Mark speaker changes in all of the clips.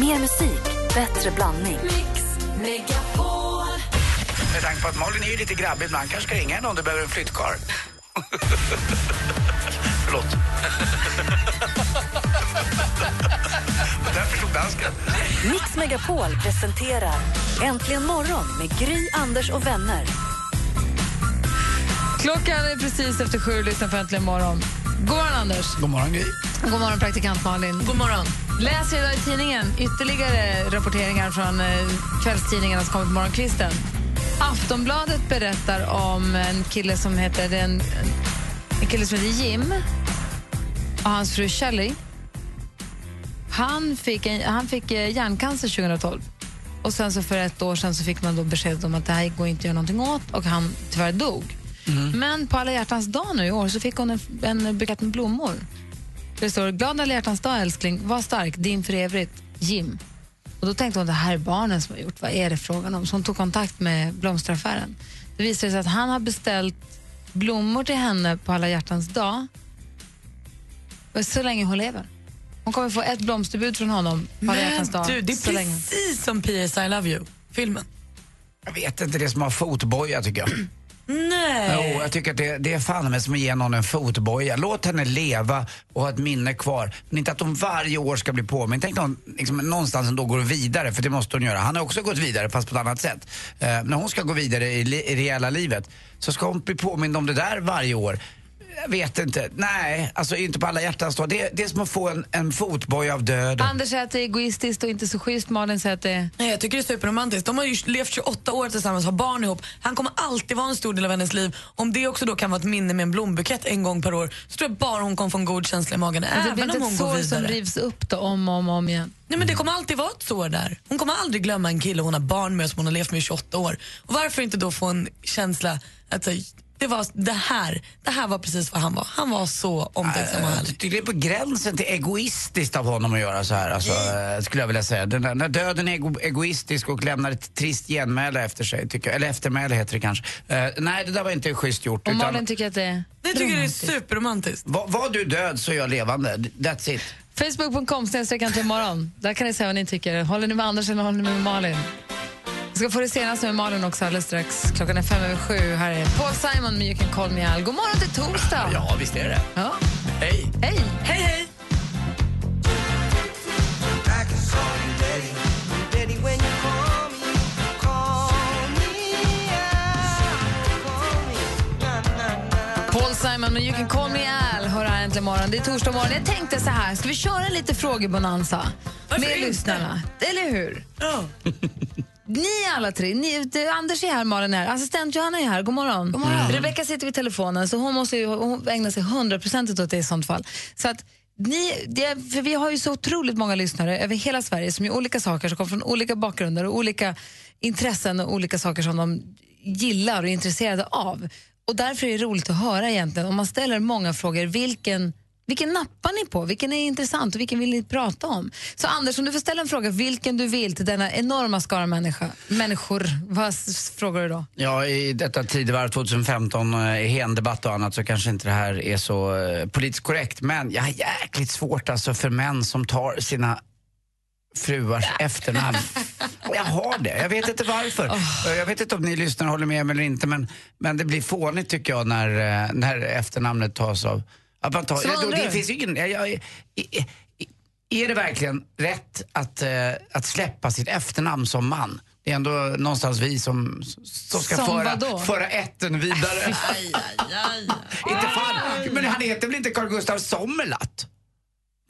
Speaker 1: Mer musik, bättre blandning.
Speaker 2: Med tanke på att Malin är ju lite grabbig ibland kanske ska ringa henne om du behöver en flyttkarl. Förlåt. Där förstod dansken.
Speaker 1: Mix Megapol presenterar Äntligen morgon med Gry, Anders och vänner.
Speaker 3: Klockan är precis efter sju och lyssnar på Äntligen morgon. God morgon, Anders.
Speaker 2: God morgon, Gry.
Speaker 3: God morgon, praktikant Malin. God morgon. Läser idag i tidningen ytterligare rapporteringar från eh, kvällstidningarna som kommer på morgonkvisten. Aftonbladet berättar om en kille som heter, en, en kille som heter Jim och hans fru Shelley. Han fick, en, han fick eh, hjärncancer 2012. Och sen så för ett år sedan så fick man då besked om att det här går inte att göra någonting åt och han tyvärr dog. Men på alla hjärtans dag nu i år så fick hon en, en bukett med blommor. Det står glad alla hjärtans dag älskling, var stark, din för evigt, Jim. Och då tänkte hon det här är barnen som har gjort, vad är det frågan om? Så hon tog kontakt med blomsteraffären. Det visade sig att han har beställt blommor till henne på alla hjärtans dag så länge hon lever. Hon kommer få ett blomsterbud från honom på alla hjärtans dag.
Speaker 4: du, det är
Speaker 3: så länge.
Speaker 4: precis som P.S. I Love You-filmen.
Speaker 2: Jag vet inte, det som har fotboja tycker jag.
Speaker 4: Nej.
Speaker 2: Jo, jag tycker att det, det är fan med som att ge någon en fotboja. Låt henne leva och ha ett minne kvar. Men inte att hon varje år ska bli påmind. Tänk någon, liksom, någonstans ändå går vidare, för det måste hon göra. Han har också gått vidare, fast på ett annat sätt. Eh, när hon ska gå vidare i, li- i reella livet så ska hon bli påmind om det där varje år. Jag vet inte. Nej, alltså inte på alla hjärtans dag. Det, det är som att få en, en fotboja av döden.
Speaker 3: Anders säger att det är egoistiskt och inte så schysst. Malin säger att det är...
Speaker 4: Nej, jag tycker det är superromantiskt. De har ju levt 28 år tillsammans, har barn ihop. Han kommer alltid vara en stor del av hennes liv. Om det också då kan vara ett minne med en blombukett en gång per år så tror jag bara hon kommer få en god känsla i magen.
Speaker 3: Alltså, det blir
Speaker 4: Även
Speaker 3: inte
Speaker 4: om
Speaker 3: ett
Speaker 4: hon går
Speaker 3: sår som
Speaker 4: vidare.
Speaker 3: rivs upp då, om och om, om igen.
Speaker 4: Nej, men det kommer alltid vara ett sår där. Hon kommer aldrig glömma en kille hon har barn med som hon har levt med i 28 år. Och varför inte då få en känsla att det, var, det, här, det här var precis vad han var. Han var så omtänksam och
Speaker 2: Jag
Speaker 4: härlig.
Speaker 2: tycker det är på gränsen till egoistiskt av honom att göra så här, alltså, eh, skulle jag vilja säga. Den där, när döden är ego, egoistisk och lämnar ett trist genmäle efter sig, tycker jag. eller eftermäle heter det kanske. Eh, nej, det där var inte schysst gjort.
Speaker 3: Och
Speaker 2: Utan,
Speaker 3: Malin tycker att det är
Speaker 4: Det tycker jag är
Speaker 3: romantiskt.
Speaker 4: superromantiskt.
Speaker 2: var, var du död så är jag levande. That's it.
Speaker 3: Facebook.com snedstreck imorgon. Där kan ni säga vad ni tycker. Håller ni med Anders eller håller ni med Malin? Vi ska få det senaste med Malin också alldeles strax. Klockan är fem över sju. Här är Paul Simon med You can call me Al. God morgon till torsdag.
Speaker 2: Ja, visst är det.
Speaker 3: Ja.
Speaker 2: Hej.
Speaker 3: Hej!
Speaker 4: Hej, hej! Paul Simon med You can call me Al hör här äntligen morgon. Det är torsdag morgon. Jag tänkte så här, ska vi köra lite frågebonanza
Speaker 3: med lyssnarna? Eller hur?
Speaker 4: Ja.
Speaker 3: Ni alla tre, ni, det, Anders är här, Malin är här, assistent Johanna är här. God morgon. God morgon. Rebecka sitter vid telefonen så hon måste ju hon ägna sig hundraprocentigt åt det i sånt fall. Så att ni, det, för vi har ju så otroligt många lyssnare över hela Sverige som gör olika saker, som kommer från olika bakgrunder och olika intressen och olika saker som de gillar och är intresserade av. Och därför är det roligt att höra egentligen, om man ställer många frågor, vilken vilken nappar ni på? Vilken är intressant och vilken vill ni prata om? Så Anders, om du får ställa en fråga, vilken du vill till denna enorma skara människa, människor, vad frågar du då?
Speaker 2: Ja, i detta tidevarv 2015, eh, i debatt och annat, så kanske inte det här är så eh, politiskt korrekt. Men jag har jäkligt svårt alltså för män som tar sina fruars efternamn. Jag har det. Jag vet inte varför. Jag vet inte om ni lyssnare håller med mig eller inte, men, men det blir fånigt tycker jag när, eh, när efternamnet tas av... Att man tar, jag,
Speaker 3: undrar
Speaker 2: det finns ju ingen... Jag, jag, i- i- i- är det verkligen rätt att, eh, att släppa sitt efternamn som man? Det är ändå någonstans vi som, som ska
Speaker 3: Som
Speaker 2: föra,
Speaker 3: vadå?
Speaker 2: föra ätten vidare. inte fan, men han heter väl inte Carl Gustaf Sommerlath?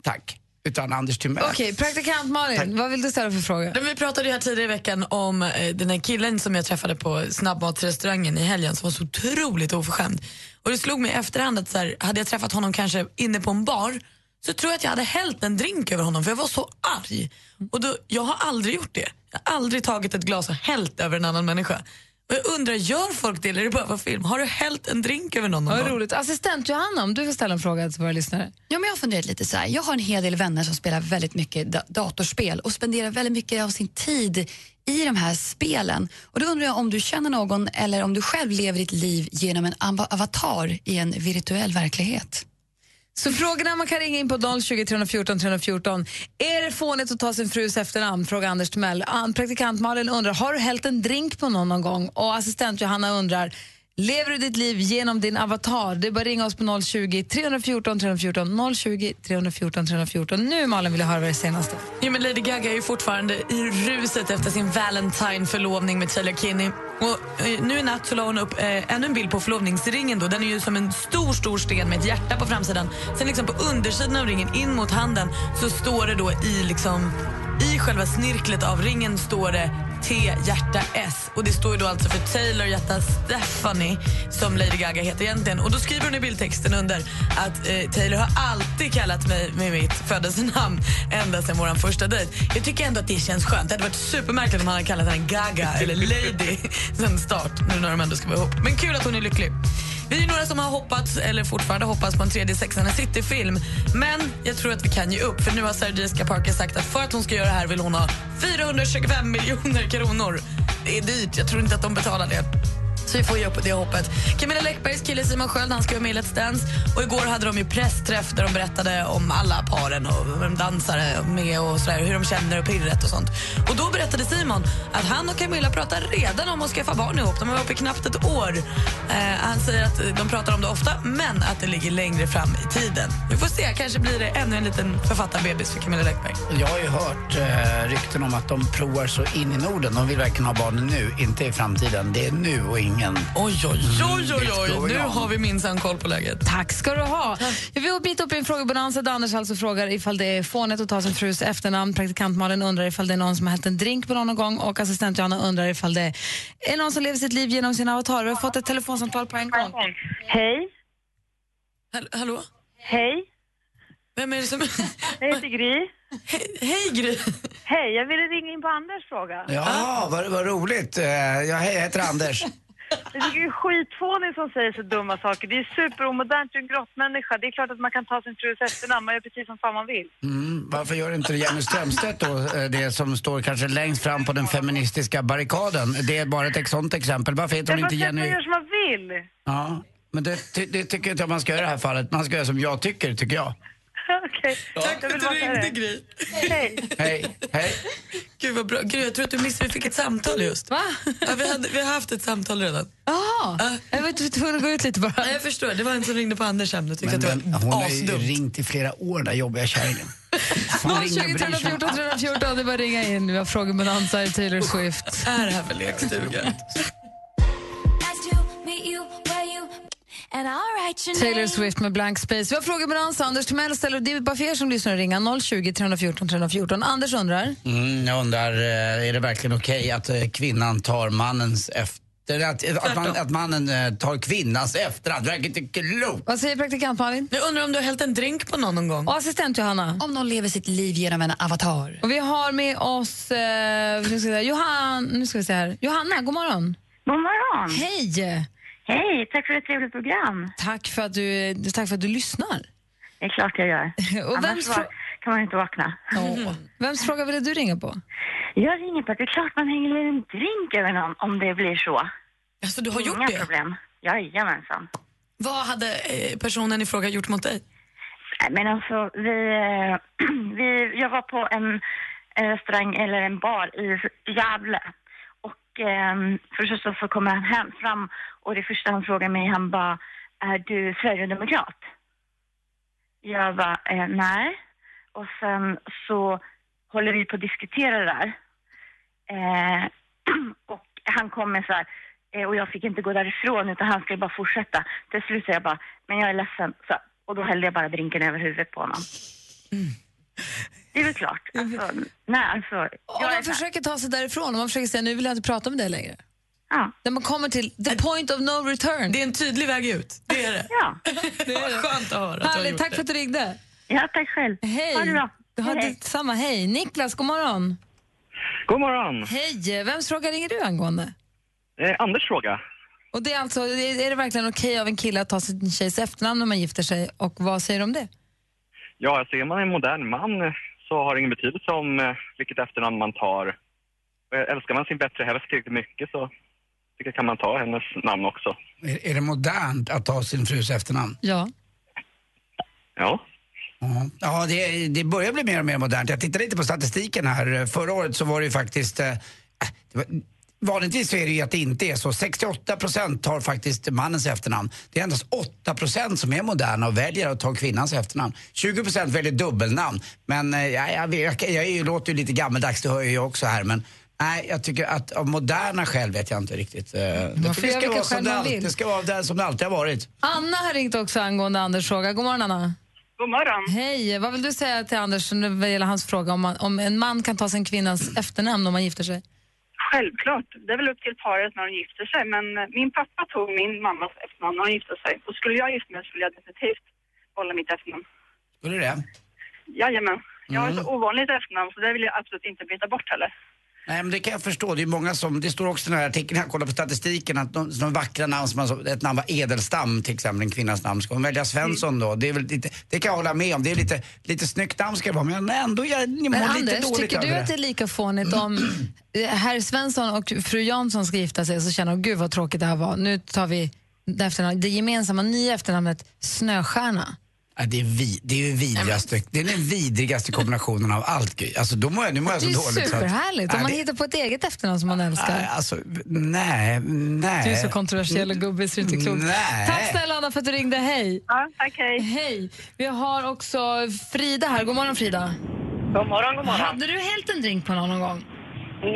Speaker 2: Tack. Utan Anders Timell.
Speaker 3: Okej, praktikant Malin,
Speaker 2: Tack.
Speaker 3: vad vill du ställa för fråga?
Speaker 4: Vi pratade ju här tidigare i veckan om eh, den här killen som jag träffade på snabbmatsrestaurangen i helgen som var så otroligt oförskämd. Och det slog mig i efterhand att så här, hade jag träffat honom kanske inne på en bar så tror jag att jag hade hällt en drink över honom för jag var så arg. Och då, jag har aldrig gjort det. Jag har aldrig tagit ett glas och hällt över en annan människa. Jag undrar, gör folk det eller är det bara för film? Har du hällt en drink över någon någon
Speaker 3: Vad
Speaker 4: gång?
Speaker 3: roligt. Assistent Johanna, om du får ställa en fråga till våra lyssnare.
Speaker 5: Ja, men jag har funderat lite så här. Jag har en hel del vänner som spelar väldigt mycket da- datorspel och spenderar väldigt mycket av sin tid i de här spelen. Och då undrar jag om du känner någon eller om du själv lever ditt liv genom en ava- avatar i en virtuell verklighet.
Speaker 3: Så frågorna man kan ringa in på 020 314 314. Är det fånigt att ta sin frus efternamn? Frågar Anders Timell. Praktikant Malin undrar, har du hällt en drink på någon någon gång? Och assistent Johanna undrar, lever du ditt liv genom din avatar? Det är bara att ringa oss på 020 314 314. 020 314 314. Nu Malin vill jag höra vad det senaste.
Speaker 4: Ja, men Lady Gaga är ju fortfarande i ruset efter sin Valentine-förlovning med Taylor Kinney. Och, eh, nu i natt så la hon upp eh, ännu en bild på förlovningsringen. Då. Den är ju som en stor stor sten med ett hjärta på framsidan. Sen liksom på undersidan av ringen, in mot handen, så står det då i, liksom, i själva snirklet av ringen står det T hjärta S. Och Det står ju då alltså för Taylor hjärta Stephanie som Lady Gaga heter egentligen. Och Då skriver hon i bildtexten under att eh, Taylor har alltid kallat mig med mitt födelsenamn ända sedan vår första dejt. Jag tycker ändå att det känns skönt. Det hade varit supermärkligt om han hade kallat henne Gaga eller Lady sen start, nu när de ändå ska vara ihop. Men kul att hon är lycklig. Vi är några som har hoppats, eller fortfarande hoppas på en tredje Sex and the City-film. Men jag tror att vi kan ge upp, för nu har Sarah Jessica Parker sagt att för att hon ska göra det här vill hon ha 425 miljoner kronor. Det är dyrt, jag tror inte att de betalar det. Så vi får ge upp det hoppet. Camilla Läckbergs kille Simon Sköld han ska vara med i Let's Dance. Och igår hade de ju pressträff där de berättade om alla paren och vem dansare med och sådär, hur de känner och pirret och sånt. Och då berättade Simon att han och Camilla pratar redan om att skaffa barn ihop. De har varit ihop i knappt ett år. Eh, han säger att de pratar om det ofta, men att det ligger längre fram i tiden. Vi får se, kanske blir det ännu en liten författarbebis för Camilla Läckberg.
Speaker 2: Jag har ju hört eh, rykten om att de provar så in i Norden. De vill verkligen ha barnen nu, inte i framtiden. Det är nu och ingen...
Speaker 4: Oj, oj, oj, oj, oj. Nu har vi minsann koll på läget.
Speaker 3: Tack ska du ha. Jag vill mitt uppe i en frågebonanza där Anders alltså frågar ifall det är fånigt att ta sin frus efternamn. Praktikant Malin undrar ifall det är någon som har hällt en drink på någon någon gång och assistent Johanna undrar ifall det är någon som lever sitt liv genom sin avatar. Vi har fått ett telefonsamtal på en gång.
Speaker 6: Hej.
Speaker 4: Hall- hallå?
Speaker 6: Hej.
Speaker 4: Vem är det som...
Speaker 6: Jag heter Gry.
Speaker 4: Hej, hej Gry!
Speaker 6: Hej, jag ville ringa in på Anders fråga.
Speaker 2: Ja, vad, vad roligt. Eh, Jag he- heter Anders.
Speaker 6: Det är skitfånigt som säger så dumma saker. Det är superomodernt, du är en grottmänniska. Det är klart att man kan ta sin frus efternamn, man gör precis som fan man vill.
Speaker 2: Mm, varför gör inte Jenny Strömstedt då eh, det som står kanske längst fram på den feministiska barrikaden? Det är bara ett sånt exempel. Varför heter hon inte
Speaker 6: att man
Speaker 2: Jenny...
Speaker 6: gör som man vill.
Speaker 2: Ja, men det, det tycker inte jag man ska göra i det här fallet. Man ska göra som jag tycker, tycker jag.
Speaker 6: Okej,
Speaker 4: Tack för att du ringde. Gry.
Speaker 6: Hej.
Speaker 2: Hej, hej.
Speaker 4: Gud vad bra. Gry, jag tror att du missade, vi fick ett samtal just.
Speaker 3: Va?
Speaker 4: Ja, vi, hade, vi har haft ett samtal redan.
Speaker 3: Jaha, jag var tvungen att gå ut lite bara.
Speaker 4: Ja, jag förstår, det var en som ringde på Anders ämne och tyckte
Speaker 2: Men
Speaker 4: att det var
Speaker 2: hon har ju
Speaker 4: asdumt.
Speaker 2: ringt i flera år, den där jobbiga kärringen. Fan, ringer
Speaker 3: 020
Speaker 2: och bryr sig.
Speaker 3: 314 314, det är bara att ringa in. Vi har frågebonanza i Taylor Swift.
Speaker 4: Är det här för lekstuga?
Speaker 3: Taylor Swift med Blank Space. Vi har frågebonanza. Anders Timell ställer, det är bara för er som lyssnar att ringa 020 314 314. Anders undrar?
Speaker 2: Mm, jag undrar, eh, är det verkligen okej att eh, kvinnan tar mannens efter... Att, att, man, att mannen eh, tar kvinnans efternamn? Det verkar inte klokt.
Speaker 3: Vad säger praktikant Malin?
Speaker 4: Jag undrar om du har hällt en drink på någon någon gång?
Speaker 3: Och assistent Johanna?
Speaker 5: Om någon lever sitt liv genom en avatar.
Speaker 3: Och vi har med oss eh, nu ska vi se, Johan, nu ska vi se här. Johanna, god morgon.
Speaker 6: God morgon.
Speaker 3: Hej!
Speaker 6: Hej, tack för ett trevligt program.
Speaker 3: Tack för att du, tack för att du lyssnar.
Speaker 6: Det är klart jag gör.
Speaker 3: Och
Speaker 6: Annars
Speaker 3: vems,
Speaker 6: var, kan man inte vakna.
Speaker 3: Åh. vems fråga ville du ringa på?
Speaker 6: Jag ringer på att det är klart man hänger en drink över någon om det blir så.
Speaker 4: Alltså, du har gjort
Speaker 6: Inga
Speaker 4: det?
Speaker 6: problem. Jajamensan.
Speaker 4: Vad hade eh, personen i fråga gjort mot dig?
Speaker 6: Nej, men alltså, vi, eh, vi, jag var på en, en restaurang eller en bar i Gävle. Och eh, först så, så kommer han hem fram och det första han frågar mig, han bara, är du sverigedemokrat? Jag bara, eh, nej. Och sen så håller vi på att diskutera det där. Eh, och han kommer så här, eh, och jag fick inte gå därifrån utan han skulle bara fortsätta. Till slut säger jag bara, men jag är ledsen. Så, och då hällde jag bara drinken över huvudet på honom. Mm. Det är väl klart. Alltså, nej, alltså,
Speaker 3: Om
Speaker 6: jag
Speaker 3: man försöker ta sig därifrån, om man försöker säga nu vill jag inte prata med dig längre.
Speaker 6: ja,
Speaker 3: När man kommer till the point of no return.
Speaker 4: Det är en tydlig väg ut. Det är det.
Speaker 6: ja.
Speaker 4: det är skönt att höra att du har
Speaker 3: Härligt,
Speaker 4: gjort
Speaker 3: tack
Speaker 4: det.
Speaker 3: för att du ringde.
Speaker 6: ja, tack själv.
Speaker 3: Hej.
Speaker 6: Ha det bra.
Speaker 3: Du har
Speaker 6: Hej, hej.
Speaker 3: detsamma. Hej. Niklas, god morgon.
Speaker 7: God morgon.
Speaker 3: Hej. Vems fråga ringer du angående?
Speaker 7: Eh, Anders fråga.
Speaker 3: Och det är, alltså, är det verkligen okej av en kille att ta sin tjejs efternamn när man gifter sig? Och vad säger du om det?
Speaker 7: Ja, alltså är man en modern man så har det ingen betydelse om eh, vilket efternamn man tar. Älskar man sin bättre hälft tillräckligt mycket så tycker jag kan man ta hennes namn också.
Speaker 2: Är, är det modernt att ta sin frus efternamn?
Speaker 3: Ja.
Speaker 7: Ja.
Speaker 2: Ja, det, det börjar bli mer och mer modernt. Jag tittade lite på statistiken här. Förra året så var det ju faktiskt... Eh, det var, vanligtvis så är det ju att det inte är så. 68 procent tar faktiskt mannens efternamn. Det är endast 8 procent som är moderna och väljer att ta kvinnans efternamn. 20 procent väljer dubbelnamn. Men eh, jag, jag, jag, jag, låter ju lite gammaldags, det hör jag ju också här. Men nej, jag tycker att av moderna själv vet jag inte riktigt. Eh, Jag
Speaker 3: får
Speaker 2: tycker det
Speaker 3: göra
Speaker 2: ska vara som det, alltid,
Speaker 3: vill.
Speaker 2: det ska vara där som det alltid har varit.
Speaker 3: Anna har ringt också angående Anders fråga. God morgon, Anna.
Speaker 6: God morgon.
Speaker 3: Hej, vad vill du säga till Anders vad gäller hans fråga om, man, om en man kan ta sin kvinnas efternamn om man gifter sig?
Speaker 6: Självklart. Det är väl upp till paret när de gifter sig. Men eh, min pappa tog min mammas efternamn när de gifte sig. Och skulle jag gifta mig skulle jag definitivt behålla mitt efternamn.
Speaker 2: Skulle du det?
Speaker 6: Jajamän. Jag har ett
Speaker 2: Mm.
Speaker 6: ovanligt efternamn så det vill jag absolut inte byta bort heller.
Speaker 2: Nej men det kan jag förstå. Det är många som, det står också i den här artikeln, jag kollar på statistiken, att de, de vackra namn som alltså, ett namn var Edelstam till exempel, en kvinnas namn. Ska hon välja Svensson då? Det, är väl lite, det kan jag hålla med om. Det är lite, lite snyggt namn ska det vara, men ändå jag, jag mår
Speaker 3: Men
Speaker 2: lite
Speaker 3: Anders,
Speaker 2: dåligt
Speaker 3: tycker du att det är lika fånigt om eh, herr Svensson och fru Jansson ska gifta sig så känner de, gud vad tråkigt det här var. Nu tar vi det, det gemensamma nya efternamnet Snöstjärna.
Speaker 2: Ja, det, är vi, det är ju vidrigaste, det är den vidrigaste kombinationen av allt. Alltså, då mår jag, nu mår jag
Speaker 3: Det
Speaker 2: så
Speaker 3: är
Speaker 2: dåligt. så att-
Speaker 3: superhärligt om man
Speaker 2: det-
Speaker 3: hittar på ett eget efternamn som man älskar.
Speaker 2: Nej, alltså, nej, nej.
Speaker 3: Du är så kontroversiell och gubbig så det är inte klokt.
Speaker 2: Nej.
Speaker 3: Tack snälla Anna för att du ringde, hej.
Speaker 6: Ja, tack hej.
Speaker 3: Hej. Vi har också Frida här. God morgon Frida.
Speaker 8: God morgon, god morgon.
Speaker 3: Hade du hällt en drink på någon någon gång?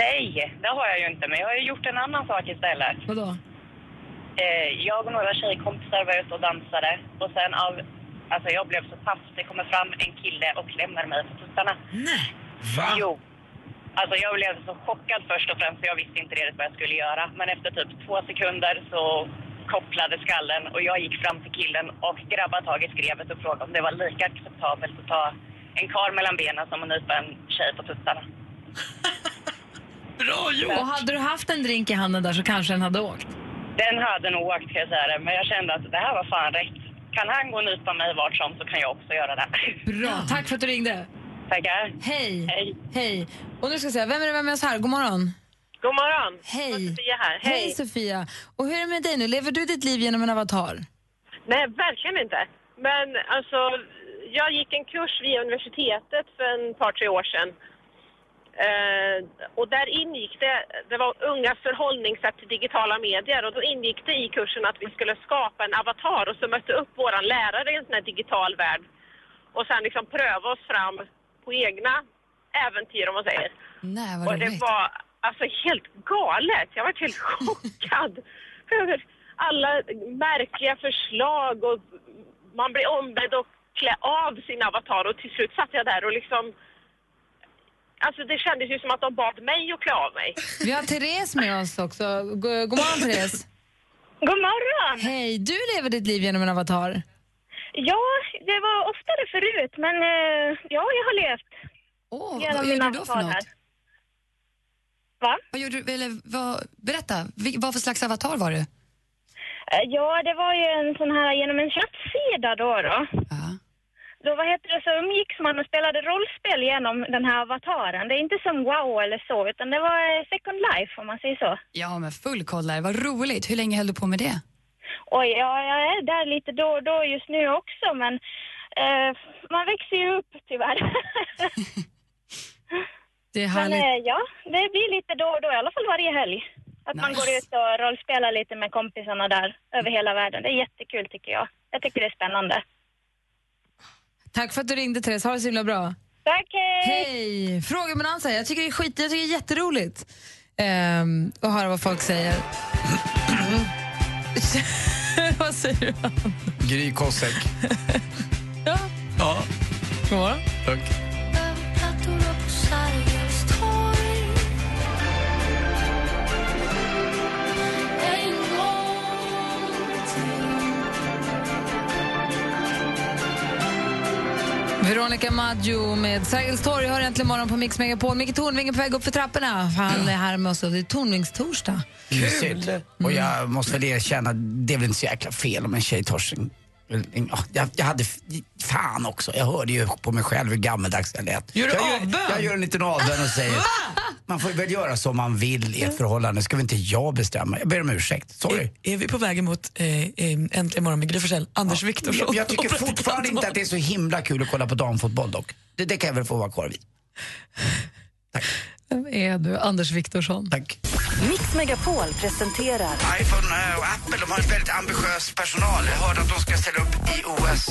Speaker 8: Nej, det har jag ju inte, men jag har ju gjort en annan sak istället.
Speaker 3: Vadå?
Speaker 8: Eh, jag och några tjejkompisar var ute och dansade och sen av... Alltså jag blev så paff. Det kommer fram en kille och klämmer mig på tuttarna.
Speaker 4: Nej.
Speaker 2: Va?
Speaker 8: Jo. Alltså jag blev så chockad först och främst för jag visste inte redigt vad jag skulle göra. Men efter typ två sekunder så kopplade skallen och jag gick fram till killen och grabbade tag i skrevet och frågade om det var lika acceptabelt att ta en kar mellan benen som att nypa en tjej på tuttarna.
Speaker 4: Bra gjort!
Speaker 3: Och hade du haft en drink i handen där så kanske den hade åkt.
Speaker 8: Den hade nog åkt kan jag säga det, men jag kände att det här var fan rätt. Kan han gå och nypa mig vart som så kan jag också göra det.
Speaker 3: Bra, tack för att du ringde.
Speaker 8: Tackar.
Speaker 3: Hej.
Speaker 8: Hej.
Speaker 3: Hej. Och nu ska jag säga, vem är det med oss här? God morgon.
Speaker 8: God morgon.
Speaker 3: Hej.
Speaker 8: Sofia här.
Speaker 3: Hej Sofia. Och hur är det med dig nu? Lever du ditt liv genom en avatar?
Speaker 9: Nej, verkligen inte. Men alltså, jag gick en kurs via universitetet för en par, tre år sedan. Eh, och där ingick det, det var ungas förhållningssätt till digitala medier och då ingick det i kursen att vi skulle skapa en avatar och så mötte upp våran lärare i en sån här digital värld. Och sen liksom pröva oss fram på egna äventyr om man säger.
Speaker 5: Nej, vad
Speaker 9: Och det
Speaker 5: roligt.
Speaker 9: var alltså helt galet. Jag var helt chockad över alla märkliga förslag och man blev ombedd att klä av sin avatar och till slut satt jag där och liksom Alltså det kändes ju som att de bad mig att klä av mig.
Speaker 3: Vi har Therese med oss också. God, god morgon Therese.
Speaker 6: God morgon!
Speaker 3: Hej, du lever ditt liv genom en avatar.
Speaker 6: Ja, det var oftare förut, men eh, ja, jag har levt
Speaker 5: Åh,
Speaker 6: genom
Speaker 5: vad gjorde du då för
Speaker 6: avtal här.
Speaker 5: något?
Speaker 6: Va?
Speaker 5: Vad gjorde du, eller vad, berätta, vad för slags avatar var du?
Speaker 6: Eh, Ja, det var ju en sån här genom en chattsida då. då.
Speaker 5: Ja.
Speaker 6: Då vad heter det, så umgicks man och spelade rollspel genom den här avataren. Det är inte som wow eller så, utan det var eh, second life om man säger så.
Speaker 5: ja, men full koll där. Vad roligt. Hur länge höll du på med det?
Speaker 6: Oj, ja, jag är där lite då och då just nu också, men eh, man växer ju upp tyvärr.
Speaker 3: Det är
Speaker 6: men
Speaker 3: härligt.
Speaker 6: eh, ja, det blir lite då och då, i alla fall varje helg. Att man
Speaker 5: Nice.
Speaker 6: går ut och rollspelar lite med kompisarna där över hela världen. Det är jättekul tycker jag. Jag tycker det är spännande.
Speaker 3: Tack för att du ringde Therese. Ha det så himla bra.
Speaker 6: Tack, hej!
Speaker 3: Hej! Frågebonanza. Jag tycker det är skit, jag tycker det är jätteroligt ehm, att höra vad folk säger. vad säger du?
Speaker 2: Gry Kosek.
Speaker 3: Ja.
Speaker 2: Ja,
Speaker 3: God morgon.
Speaker 2: tack.
Speaker 3: Veronica Maggio med Sergels torg har äntligen morgon på Mix Megapol. Micke Tornving är på väg upp för trapporna. för Han är här med oss och det är Tornvingstorsdag.
Speaker 2: Mysigt. Och jag måste väl erkänna, det är väl inte så jäkla fel om en tjej tar sin... Jag, jag hade fan också, jag hörde ju på mig själv hur gammaldags jag lät.
Speaker 4: Gör du
Speaker 2: jag,
Speaker 4: avbön?
Speaker 2: jag gör en liten avbön och säger Man får väl göra som man vill i ett förhållande. ska väl inte jag bestämma. Jag ber om ursäkt. Sorry.
Speaker 4: Är, är vi på väg mot eh, eh, Äntligen morgon med Gry Forssell, Anders Viktorsson?
Speaker 2: Jag, jag tycker fortfarande inte att det är så himla kul att kolla på damfotboll dock. Det, det kan jag väl få vara kvar vid.
Speaker 3: Vem är du? Anders Viktorsson.
Speaker 2: Tack.
Speaker 1: Mix Megapol presenterar
Speaker 2: iPhone eh, och Apple de har ett väldigt ambitiös personal. Jag hörde att de ska ställa upp i OS.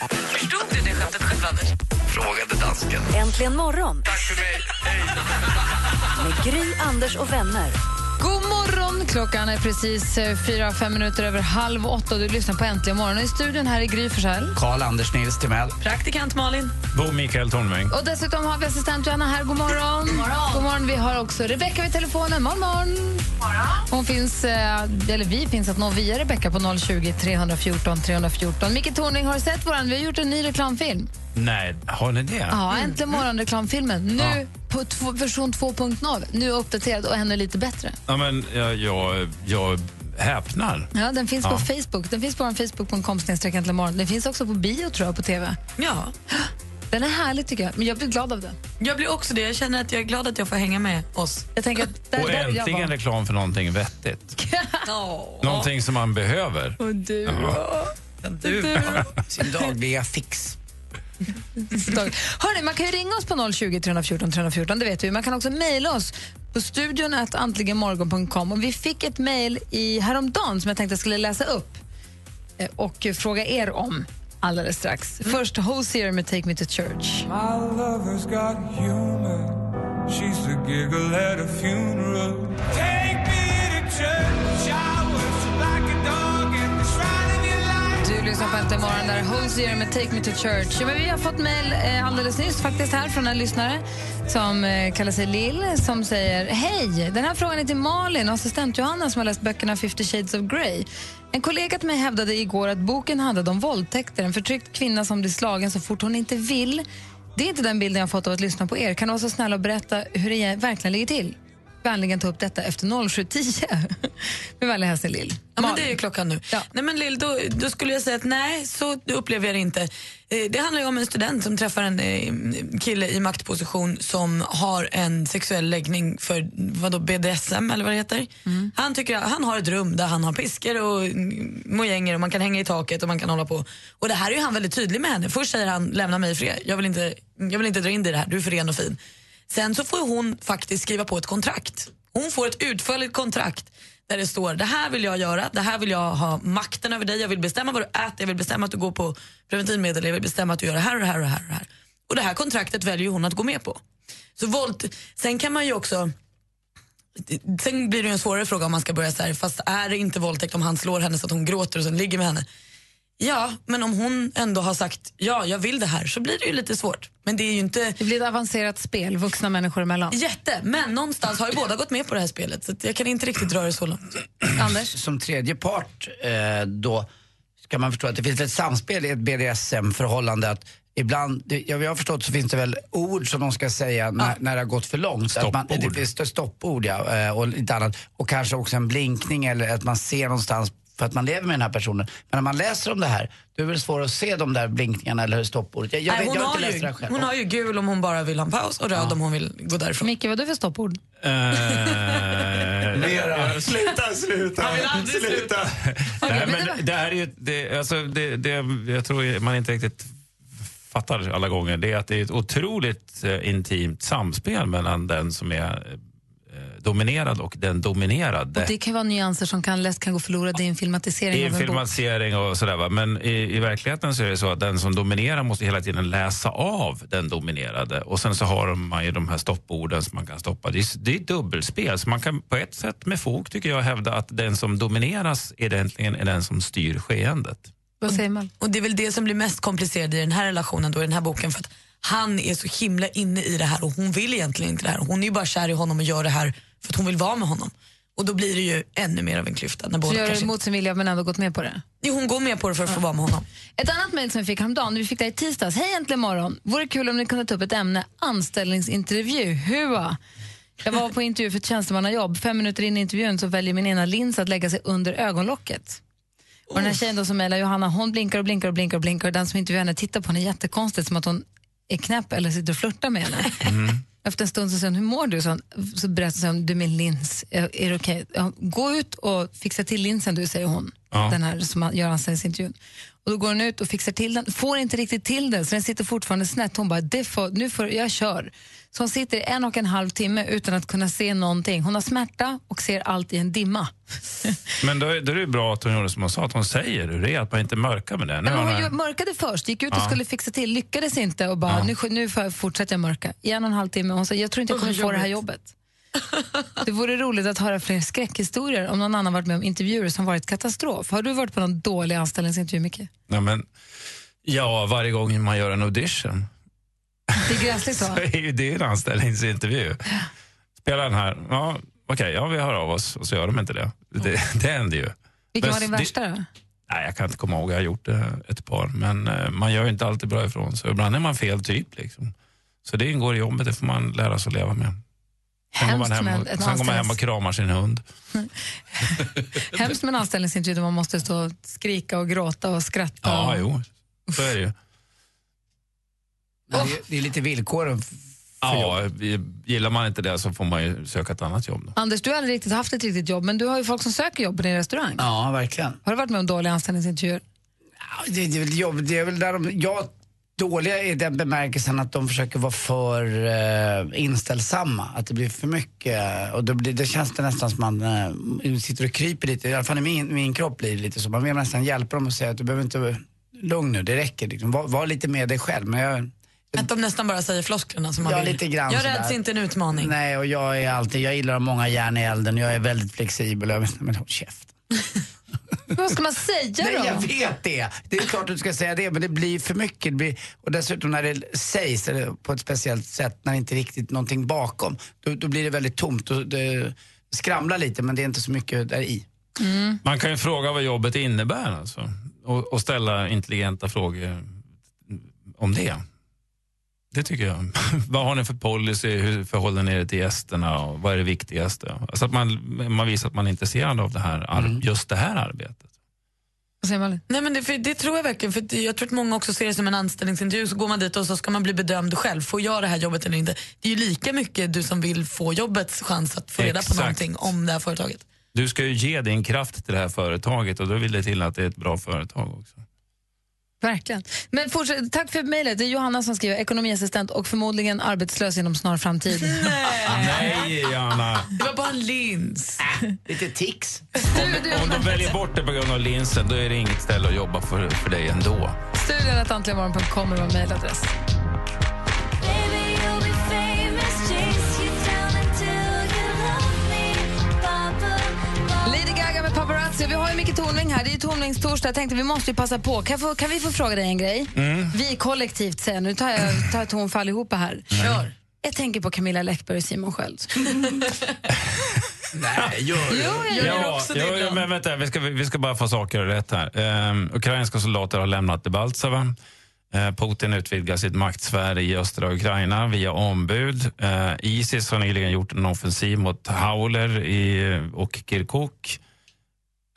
Speaker 4: Förstod du det skämtet själv, Anders?
Speaker 2: Frågade dansken.
Speaker 1: Äntligen morgon
Speaker 2: Tack för mig.
Speaker 1: med Gry, Anders och vänner.
Speaker 3: God morgon! Klockan är precis eh, fyra, fem minuter över halv åtta. Du lyssnar på Äntligen morgon. I studion här i Gry Forssell.
Speaker 2: Karl-Anders Nils Timell.
Speaker 4: Praktikant Malin.
Speaker 10: Bo Mikael Tornving.
Speaker 3: Och dessutom har vi assistent Johanna här. God morgon. God morgon. God morgon. Vi har också Rebecka vid telefonen. Morgon, morgon. Hon finns, eh, eller vi finns att nå via Rebecka på 020 314 314. Micke Tornving, har du sett våran? Vi har gjort en ny reklamfilm.
Speaker 10: Nej, har ni det?
Speaker 3: Ja, Äntligen morgon reklamfilmen. Nu på version 2.0. Nu uppdaterad och ännu lite bättre.
Speaker 10: Ja, men jag, jag, jag häpnar.
Speaker 3: Ja, den finns på
Speaker 10: Ja.
Speaker 3: Facebook. Den finns på Facebook.com morgon. Den finns också på bio tror jag på TV.
Speaker 4: Ja,
Speaker 3: Den är härlig tycker jag, men jag blir glad av den.
Speaker 4: jag blir också det. Jag känner att jag är glad att jag får hänga med oss.
Speaker 3: Jag tänker att där,
Speaker 10: Och
Speaker 3: där
Speaker 10: äntligen reklam för någonting vettigt.
Speaker 4: Oh.
Speaker 10: Någonting som man behöver.
Speaker 3: Och du.
Speaker 4: Du.
Speaker 2: Sin dagliga fix.
Speaker 3: Hörrni, man kan ju ringa oss på 020 314 314, det vet vi. Man kan också mejla oss på studion att antligenmorgon.com. Och vi fick ett mejl i häromdagen som jag tänkte jag skulle läsa upp eh, och fråga er om alldeles strax. Först Hosier med Take Me To Church.
Speaker 11: My lover's got humor. She's the giggle at a funeral.
Speaker 3: Lyssnar på Äntligen morgon där Hosier med Take Me To Church. Ja, men vi har fått mejl eh, alldeles nyss faktiskt här från en lyssnare som eh, kallar sig Lill som säger Hej! Den här frågan är till Malin, assistent Johanna som har läst böckerna 50 shades of Grey. En kollega till mig hävdade igår att boken handlade om våldtäkter, en förtryckt kvinna som blir slagen så fort hon inte vill. Det är inte den bilden jag fått av att lyssna på er. Kan du vara så snäll och berätta hur det verkligen ligger till? Vänligen ta upp detta efter 07.10. Med vänlig hälsning Lill.
Speaker 4: Ja, men det är ju klockan nu.
Speaker 3: Ja.
Speaker 4: Nej, men Lill, då, då skulle jag säga att nej, så upplever jag det inte. Eh, Det handlar om en student som träffar en eh, kille i maktposition som har en sexuell läggning för vadå, BDSM eller vad det heter. Han, tycker, han har ett rum där han har piskor och mm, mojänger och man kan hänga i taket och man kan hålla på. Och det här är ju han väldigt tydlig med henne. Först säger han lämna mig i fred, jag vill inte, jag vill inte dra in dig i det här, du är för ren och fin. Sen så får hon faktiskt skriva på ett kontrakt. Hon får ett utförligt kontrakt där det står det här vill jag göra, det här vill jag ha makten över dig, jag vill bestämma vad du äter, jag vill bestämma att du går på preventivmedel, jag vill bestämma att du gör det här och det här och det här. Och det, här. Och det här kontraktet väljer hon att gå med på. Så våld, sen kan man ju också Sen blir det en svårare fråga om man ska börja så här, fast är det inte våldtäkt om han slår henne så att hon gråter och sen ligger med henne? Ja, men om hon ändå har sagt ja, jag vill det här så blir det ju lite svårt. Men det är ju inte
Speaker 3: Det blir ett avancerat spel, vuxna människor emellan.
Speaker 4: jätte, men någonstans har ju båda gått med på det här spelet så jag kan inte riktigt dra det så långt.
Speaker 3: Anders?
Speaker 2: Som tredje part eh, då ska man förstå att det finns ett samspel i ett BDSM-förhållande att Ibland, det, jag har förstått så finns det väl ord som de ska säga när, när det har gått för långt. Att man,
Speaker 10: Stoppord.
Speaker 2: det finns stoppord ja, eh, och lite annat. Och kanske också en blinkning eller att man ser någonstans för att man lever med den här personen. Men när man läser om det här, då är det väl svårt att se de där blinkningarna eller stoppordet. Jag, jag,
Speaker 4: Nej,
Speaker 2: vet,
Speaker 4: hon,
Speaker 2: jag har inte läst
Speaker 4: ju,
Speaker 2: det här själv.
Speaker 4: hon har ju gul om hon bara vill ha en paus och röd om hon vill gå därifrån.
Speaker 3: Micke, vad är du för stoppord?
Speaker 10: Mera. Sluta, sluta.
Speaker 4: Han vill aldrig sluta.
Speaker 10: Nej,
Speaker 3: men det
Speaker 10: här är ju, det, alltså, det, det, jag tror man inte riktigt fattar alla gånger, det är att det är ett otroligt eh, intimt samspel mellan den som är eh, dominerad och den dominerade.
Speaker 3: Och det kan vara nyanser som kan, lätt kan gå förlorade i en filmatisering
Speaker 10: I
Speaker 3: en
Speaker 10: filmatisering och sådär. Va? Men i, i verkligheten så är det så att den som dominerar måste hela tiden läsa av den dominerade. Och sen så har man ju de här stopporden som man kan stoppa. Det är, det är dubbelspel. Så man kan på ett sätt med fog tycker jag hävda att den som domineras egentligen är den som styr skeendet.
Speaker 3: Vad säger man?
Speaker 4: Och det är väl det som blir mest komplicerat i den här relationen då, i den här boken för att han är så himla inne i det här och hon vill egentligen inte det här. Hon är ju bara kär i honom och gör det här för att hon vill vara med honom. Och då blir det ju ännu mer av en klyfta. När
Speaker 3: Så
Speaker 4: båda
Speaker 3: gör
Speaker 4: kanske...
Speaker 3: mot sin vilja men ändå gått med på det?
Speaker 4: Jo, hon går med på det för att få vara med honom.
Speaker 3: Ett annat mejl som vi fick häromdagen, vi fick det i tisdags. Hej äntligen morgon! Vore kul om ni kunde ta upp ett ämne, anställningsintervju. Hua! Jag var på intervju för ett tjänstemannajobb. Fem minuter in i intervjun så väljer min ena lins att lägga sig under ögonlocket. Och den här tjejen då som mejlar Johanna, hon blinkar och blinkar och blinkar och blinkar och den som intervjuar henne tittar på henne jättekonstigt som att hon är knäpp eller sitter och flörtar med henne. Efter en stund så säger hon, hur mår du? Så, han, så berättar hon, du min lins, är, är det okej? Ja, Gå ut och fixa till linsen du, säger hon.
Speaker 10: Ja.
Speaker 3: Den här som gör anställningsintervjun. Och då går hon ut och fixar till den, får inte riktigt till den så den sitter fortfarande snett. Hon bara, det får, nu får, jag kör. Så hon sitter en och en halv timme utan att kunna se någonting. Hon har smärta och ser allt i en dimma.
Speaker 10: Men då, är- då är det bra att hon gjorde som hon sa, att hon säger hur det är, att man inte mörkar med det. Nu
Speaker 3: hon
Speaker 10: hon-
Speaker 3: mörkade först, gick ut och
Speaker 10: Ja.
Speaker 3: skulle fixa till, lyckades inte och bara, nu, nu jag fortsätter jag mörka. I en och en halv timme. Hon sa, jag tror inte jag kommer få det här jobbet. Det vore roligt att höra fler skräckhistorier om någon annan varit med om intervjuer som varit katastrof. Har du varit på någon dålig anställningsintervju, Micke?
Speaker 10: Nej, men, ja, varje gång man gör en audition
Speaker 3: Det är gräsligt så.
Speaker 10: så är ju det en anställningsintervju. Spela den här. Ja, okej, ja, vi hör av oss. Och så gör de inte det. Det, det händer ju.
Speaker 3: Vilken
Speaker 10: Men
Speaker 3: var din
Speaker 10: det-
Speaker 3: värsta då?
Speaker 10: Nej, jag kan inte komma ihåg, jag har gjort det ett par. Men eh, man gör ju inte alltid bra ifrån sig. Ibland är man fel typ. Liksom. Så det ingår i jobbet, det får man lära sig att leva med. Sen går man
Speaker 3: Hemskt
Speaker 10: hem
Speaker 3: med
Speaker 10: och,
Speaker 3: ett
Speaker 10: sen går man hem
Speaker 3: anställnings-
Speaker 10: och kramar sin hund.
Speaker 3: Hemskt med en anställningsintervju där man måste stå och skrika och gråta och skratta.
Speaker 10: Ja,
Speaker 3: och...
Speaker 10: jo. Så är det ju.
Speaker 2: Men det, är, det är lite villkoren
Speaker 10: Ja, gillar man inte det så får man ju söka ett annat jobb. Då.
Speaker 3: Anders, du har aldrig riktigt haft ett riktigt jobb, men du har ju folk som söker jobb på din restaurang.
Speaker 2: Ja, verkligen.
Speaker 3: Har du varit med om dåliga anställningsintervjuer?
Speaker 2: Ja, Det, det, är väl jobb, det är väl där de, jag, dåliga i den bemärkelsen att de försöker vara för eh, inställsamma. Att det blir för mycket. Och då blir, det känns det nästan som man eh, sitter och kryper lite. I alla fall i min, min kropp blir det lite så. Man vill nästan hjälpa dem och säga att du behöver inte vara lugn nu, det räcker. Liksom. Var, var lite med dig själv. Men jag,
Speaker 4: Att de nästan bara säger flosklerna som man
Speaker 2: Ja,
Speaker 4: vill.
Speaker 2: lite grann
Speaker 4: Jag räds inte en utmaning.
Speaker 2: Nej, och jag är alltid, jag gillar många järn i elden. Jag är väldigt flexibel. Jag, men håll käft.
Speaker 3: Vad ska man säga
Speaker 2: Nej,
Speaker 3: då?
Speaker 2: jag vet det. Det är klart att du ska säga det, men det blir för mycket. Det blir, och dessutom när det sägs på ett speciellt sätt, när det inte riktigt någonting bakom, då, då blir det väldigt tomt. Och det skramlar lite, men det är inte så mycket där i.
Speaker 10: Man kan ju fråga vad jobbet innebär alltså. och, och ställa intelligenta frågor om det. Det tycker jag. vad har ni för policy? Hur förhåller ni er till gästerna? Och vad är det viktigaste? Alltså att man, man visar att man är intresserad av det här, ar- just det här arbetet.
Speaker 4: Nej, men det, för, det tror jag verkligen. För jag tror att många också ser det som en anställningsintervju. Så går man dit och så ska man bli bedömd själv. Får jag det här jobbet eller inte? Det är ju lika mycket du som vill få jobbets chans att få reda på
Speaker 10: Exakt.
Speaker 4: någonting om det här företaget.
Speaker 10: Du ska ju ge din kraft till det här företaget och då vill det till att det är ett bra företag också.
Speaker 3: Verkligen. Men fortsätt, tack för mejlet. Det är Johanna som skriver ekonomiassistent och förmodligen arbetslös inom snar framtid.
Speaker 10: Nej, Johanna!
Speaker 4: Det var bara en lins.
Speaker 2: Lite tics.
Speaker 10: Om de väljer bort det på grund av linsen, då är det inget ställe att jobba för, för dig ändå.
Speaker 3: Studion att antligenmorgon.com är vår mejladress. Med paparazzi. Vi har ju mycket Tornving här. Det är ju Tornvingstorsdag. Jag tänkte vi måste ju passa på. Kan, få, kan vi få fråga dig en grej? Vi kollektivt säger jag. Nu tar jag, tar jag ton för allihopa här.
Speaker 4: Kör.
Speaker 3: Jag tänker på Camilla Läckberg och Simon Sköld.
Speaker 2: Nej, gör
Speaker 3: Jo, jag
Speaker 4: gör
Speaker 10: Ja,
Speaker 4: också det
Speaker 10: ja,
Speaker 4: ibland.
Speaker 10: men vänta, vi ska, vi ska bara få saker rätt här. Ehm, ukrainska soldater har lämnat Debaltseva. Eh, Putin utvidgar sitt maktsfär i östra Ukraina via ombud. Eh, Isis har nyligen gjort en offensiv mot Hauler i, och Kirkuk.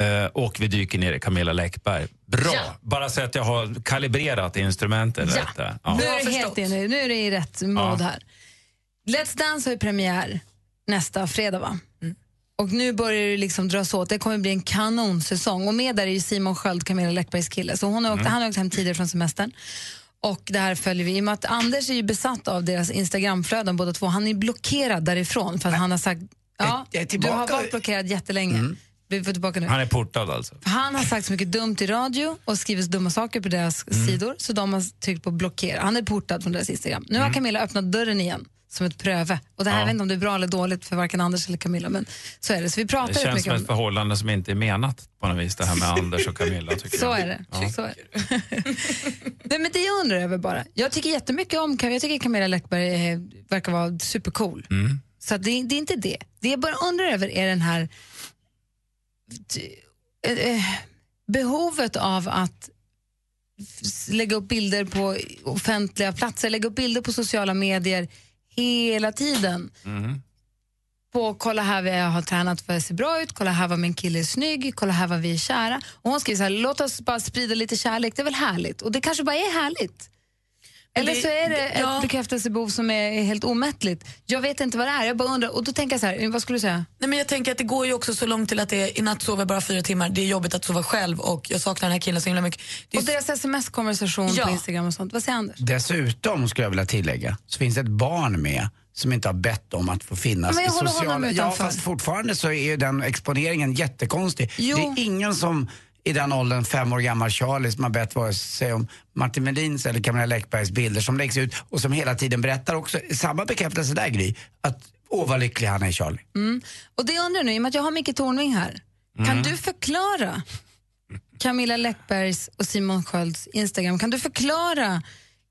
Speaker 10: Eh, och vi dyker ner i Camilla Läckberg. Bra!
Speaker 3: Ja.
Speaker 10: Bara så att jag har kalibrerat instrumentet
Speaker 3: Ja.
Speaker 10: rätt. Ja.
Speaker 3: Nu är det helt enig. Nu är det i rätt mod här. Let's Dance har ju premiär nästa fredag va? Och nu börjar det liksom dras åt. Det kommer bli en kanonsäsong. Och med där är ju Simon Sköld, Camilla Läckbergs kille. Så hon har åkt, han har åkt hem tidigare från semestern. Och det här följer vi. I och med att Anders är ju besatt av deras Instagramflöden båda två. Han är blockerad därifrån för att han har sagt ja,
Speaker 2: jag är
Speaker 3: du har varit blockerad jättelänge. Vi får tillbaka nu.
Speaker 10: Han är portad alltså.
Speaker 3: För Han har sagt så mycket dumt i radio och skrivit så dumma saker på deras sidor så de har tryckt på blockera. Han är portad från deras Instagram. Nu har Camilla öppnat dörren igen som ett pröve. Och det här
Speaker 10: Ja.
Speaker 3: jag vet inte om det är bra eller dåligt för varken Anders eller Camilla men så är det. Så vi pratar
Speaker 10: Det känns
Speaker 3: mycket
Speaker 10: som
Speaker 3: om
Speaker 10: ett förhållande som inte är menat på något vis, det här med Anders och Camilla. Tycker
Speaker 3: Så
Speaker 10: jag.
Speaker 3: är det.
Speaker 10: Ja.
Speaker 3: Så är det. Nej, men det jag undrar över bara. Jag tycker jättemycket om Cam- jag tycker Camilla Läckberg är, verkar vara supercool.
Speaker 10: Mm.
Speaker 3: Så det, det är inte det. Det jag bara undrar över är den här eh, eh, behovet av att lägga upp bilder på offentliga platser, lägga upp bilder på sociala medier hela tiden.
Speaker 10: Mm.
Speaker 3: På kolla här vad jag har tränat för att se bra ut, kolla här vad min kille är snygg, kolla här vad vi är kära. Och hon skriver så här, låt oss bara sprida lite kärlek, det är väl härligt? Och det kanske bara är härligt. Eller så är det ett
Speaker 4: ja.
Speaker 3: bekräftelsebehov som är helt omättligt. Jag vet inte vad det är. Jag bara undrar. Och då tänker jag så här, vad skulle du säga?
Speaker 4: Nej, men jag tänker att det går ju också så långt till att det är, i natt sover jag bara fyra timmar. Det är jobbigt att sova själv och jag saknar den här killen så himla mycket. Det är
Speaker 3: Och deras sms-konversation
Speaker 4: Ja.
Speaker 3: på Instagram och sånt. Vad säger Anders?
Speaker 2: Dessutom skulle jag vilja tillägga så finns det ett barn med som inte har bett om att få finnas
Speaker 3: Men jag
Speaker 2: i sociala...
Speaker 3: honom
Speaker 2: Ja,
Speaker 3: utanför.
Speaker 2: fast fortfarande så är ju den exponeringen jättekonstig.
Speaker 3: Jo.
Speaker 2: Det är ingen som i den åldern, fem år gammal Charlie, som har bett vare sig om Martin Medins eller Camilla Läckbergs bilder som läggs ut och som hela tiden berättar också, samma bekräftelse där Gry, att åh vad lycklig han är Charlie.
Speaker 3: Mm. Och det undrar nu, i och med att jag har Micke Tornving här.
Speaker 2: Mm.
Speaker 3: Kan du förklara Camilla Läckbergs och Simon Skölds Instagram? Kan du förklara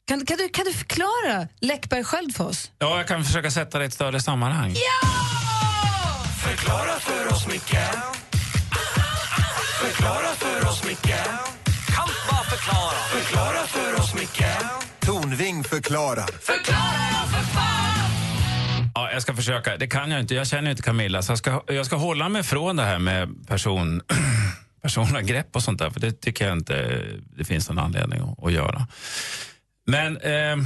Speaker 3: kan, kan, du, kan du förklara Läckberg Sköld för oss?
Speaker 10: Ja, jag kan försöka sätta det i ett större sammanhang.
Speaker 11: Förklara för oss, Micke Förklara för oss, Micke Kan bara förklara Förklara för oss, Micke
Speaker 12: Tornving förklarar.
Speaker 10: Ja, jag ska försöka. Det kan jag inte. Jag känner inte Camilla. Så jag ska, jag ska hålla mig från det här med person, personangrepp och sånt där. För det tycker jag inte det finns någon anledning att, att göra. Men eh,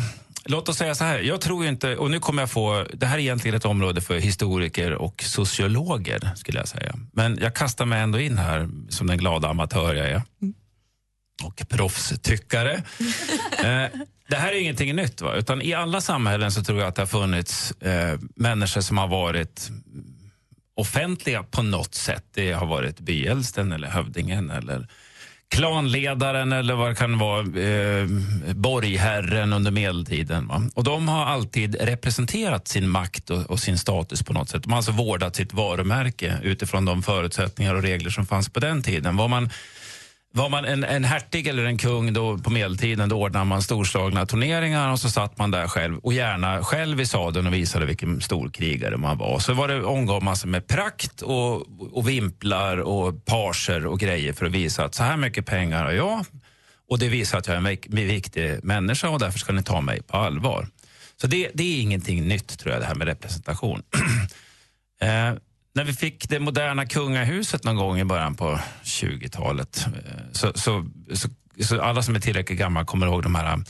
Speaker 10: låt oss säga så här. Jag tror inte, och nu kommer jag få, det här är egentligen ett område för historiker och sociologer skulle jag säga. Men jag kastar mig ändå in här som den glada amatör jag är. Och proffstyckare. eh, det här är ingenting nytt. Va? Utan I alla samhällen så tror jag att det har funnits eh, människor som har varit offentliga på något sätt. Det har varit byäldsten eller hövdingen eller klanledaren eller vad det kan vara, eh, borgherren under medeltiden. Va? Och de har alltid representerat sin makt och, och sin status på något sätt. De har alltså vårdat sitt varumärke utifrån de förutsättningar och regler som fanns på den tiden. Var man var man en, en hertig eller en kung då på medeltiden då ordnade man storslagna turneringar och så satt man där själv och gärna själv i sadeln och visade vilken storkrigare man var. Så var det omgav man sig med prakt och, och vimplar och parser och grejer för att visa att så här mycket pengar har jag och det visar att jag är en viktig människa och därför ska ni ta mig på allvar. Så det, det är ingenting nytt tror jag det här med representation. Eh, när vi fick det moderna kungahuset någon gång i början på 20-talet eh, så, så, så, så alla som är tillräckligt gamla kommer ihåg de här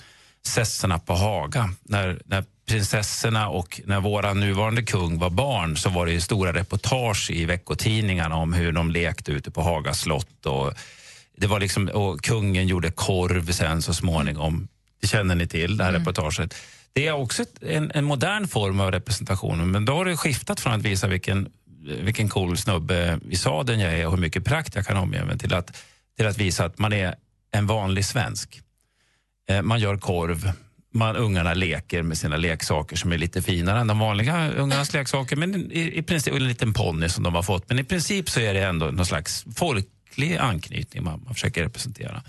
Speaker 10: sesserna på Haga. När, när prinsessorna och när våra nuvarande kung var barn så var det ju stora reportage i veckotidningarna om hur de lekte ute på Haga slott. Och det var liksom, och kungen gjorde korv sen så småningom. Det känner ni till, det här reportaget. Det är också en, en modern form av representation men då har det skiftat från att visa vilken, vilken cool snubbe i sadeln jag är och hur mycket prakt jag kan omge mig till att, till att visa att man är en vanlig svensk. Eh, man gör korv, man, ungarna leker med sina leksaker som är lite finare än de vanliga ungarnas leksaker. Men i, i princip, en liten ponny som de har fått. Men i princip så är det ändå någon slags folklig anknytning man, man försöker representera.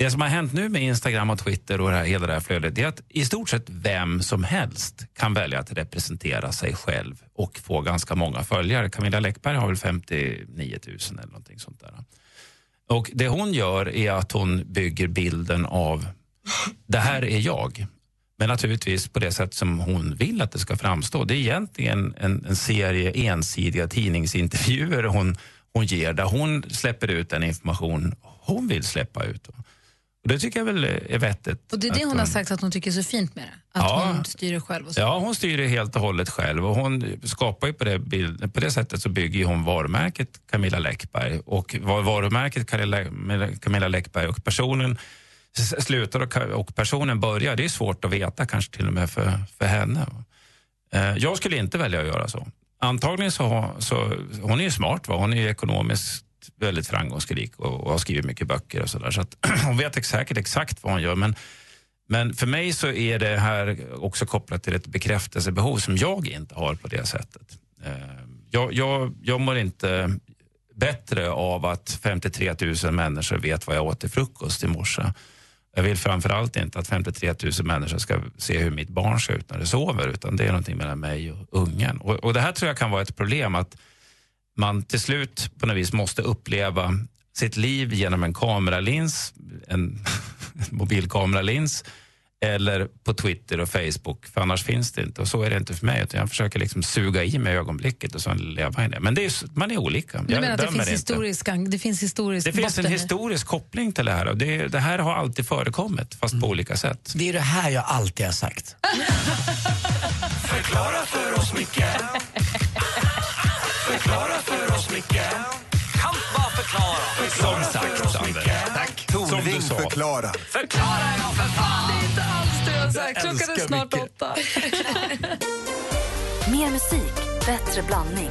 Speaker 10: Det som har hänt nu med Instagram och Twitter och det här, hela det här flödet är att i stort sett vem som helst kan välja att representera sig själv och få ganska många följare. Camilla Läckberg har väl 59 000 eller någonting sånt där. Och det hon gör är att hon bygger bilden av det här är jag. Men naturligtvis på det sätt som hon vill att det ska framstå. Det är egentligen en, en serie ensidiga tidningsintervjuer hon, hon ger där hon släpper ut den information hon vill släppa ut. Och det tycker jag väl är vettigt.
Speaker 3: Och det är det
Speaker 10: att
Speaker 3: hon har sagt att hon tycker är så fint med det. Att
Speaker 10: Ja.
Speaker 3: hon styr det själv och så.
Speaker 10: Ja, hon styr det helt och hållet själv och hon skapar ju på det, bild, på det sättet så bygger hon varumärket Camilla Läckberg och var varumärket Camilla, Läckberg och personen slutar och, och personen börjar, det är svårt att veta kanske till och med för, för henne. Eh, Jag skulle inte välja att göra så. Antagligen så, så hon är ju smart, va? hon är ju ekonomiskt väldigt framgångsrik och, och har skrivit mycket böcker och sådär. Så att hon vet säkert exakt vad hon gör. Men, men för mig så är det här också kopplat till ett bekräftelsebehov som jag inte har på det sättet. Eh, jag, jag, jag mår inte bättre av att 53 000 människor vet vad jag åt till frukost i morse. Jag vill framförallt inte att 53 000 människor ska se hur mitt barn ser ut när det sover, utan det är någonting mellan mig och ungen. Och, och det här tror jag kan vara ett problem, att man till slut på något vis måste uppleva sitt liv genom en kameralins, en mobilkameralins, eller på Twitter och Facebook, för annars finns det inte. Och så är det inte för mig, utan jag försöker liksom suga i mig ögonblicket och sen leva i det. Men det är, man är olika.
Speaker 3: Du menar att det finns, historisk, det finns historisk
Speaker 10: Det finns en historisk koppling till det här och det, det här har alltid förekommit, fast
Speaker 3: Mm.
Speaker 10: på olika sätt.
Speaker 2: Det är det här jag alltid har sagt.
Speaker 11: Förklara för oss, Micke Förklara för oss, Micke Kan bara förklara
Speaker 10: Som sagt, Anders.
Speaker 2: Tack.
Speaker 12: Tornving förklarar.
Speaker 11: Förklara ja för fan
Speaker 3: Det är inte alls det jag sagt. Klockan är snart åtta.
Speaker 1: Mer musik, bättre blandning.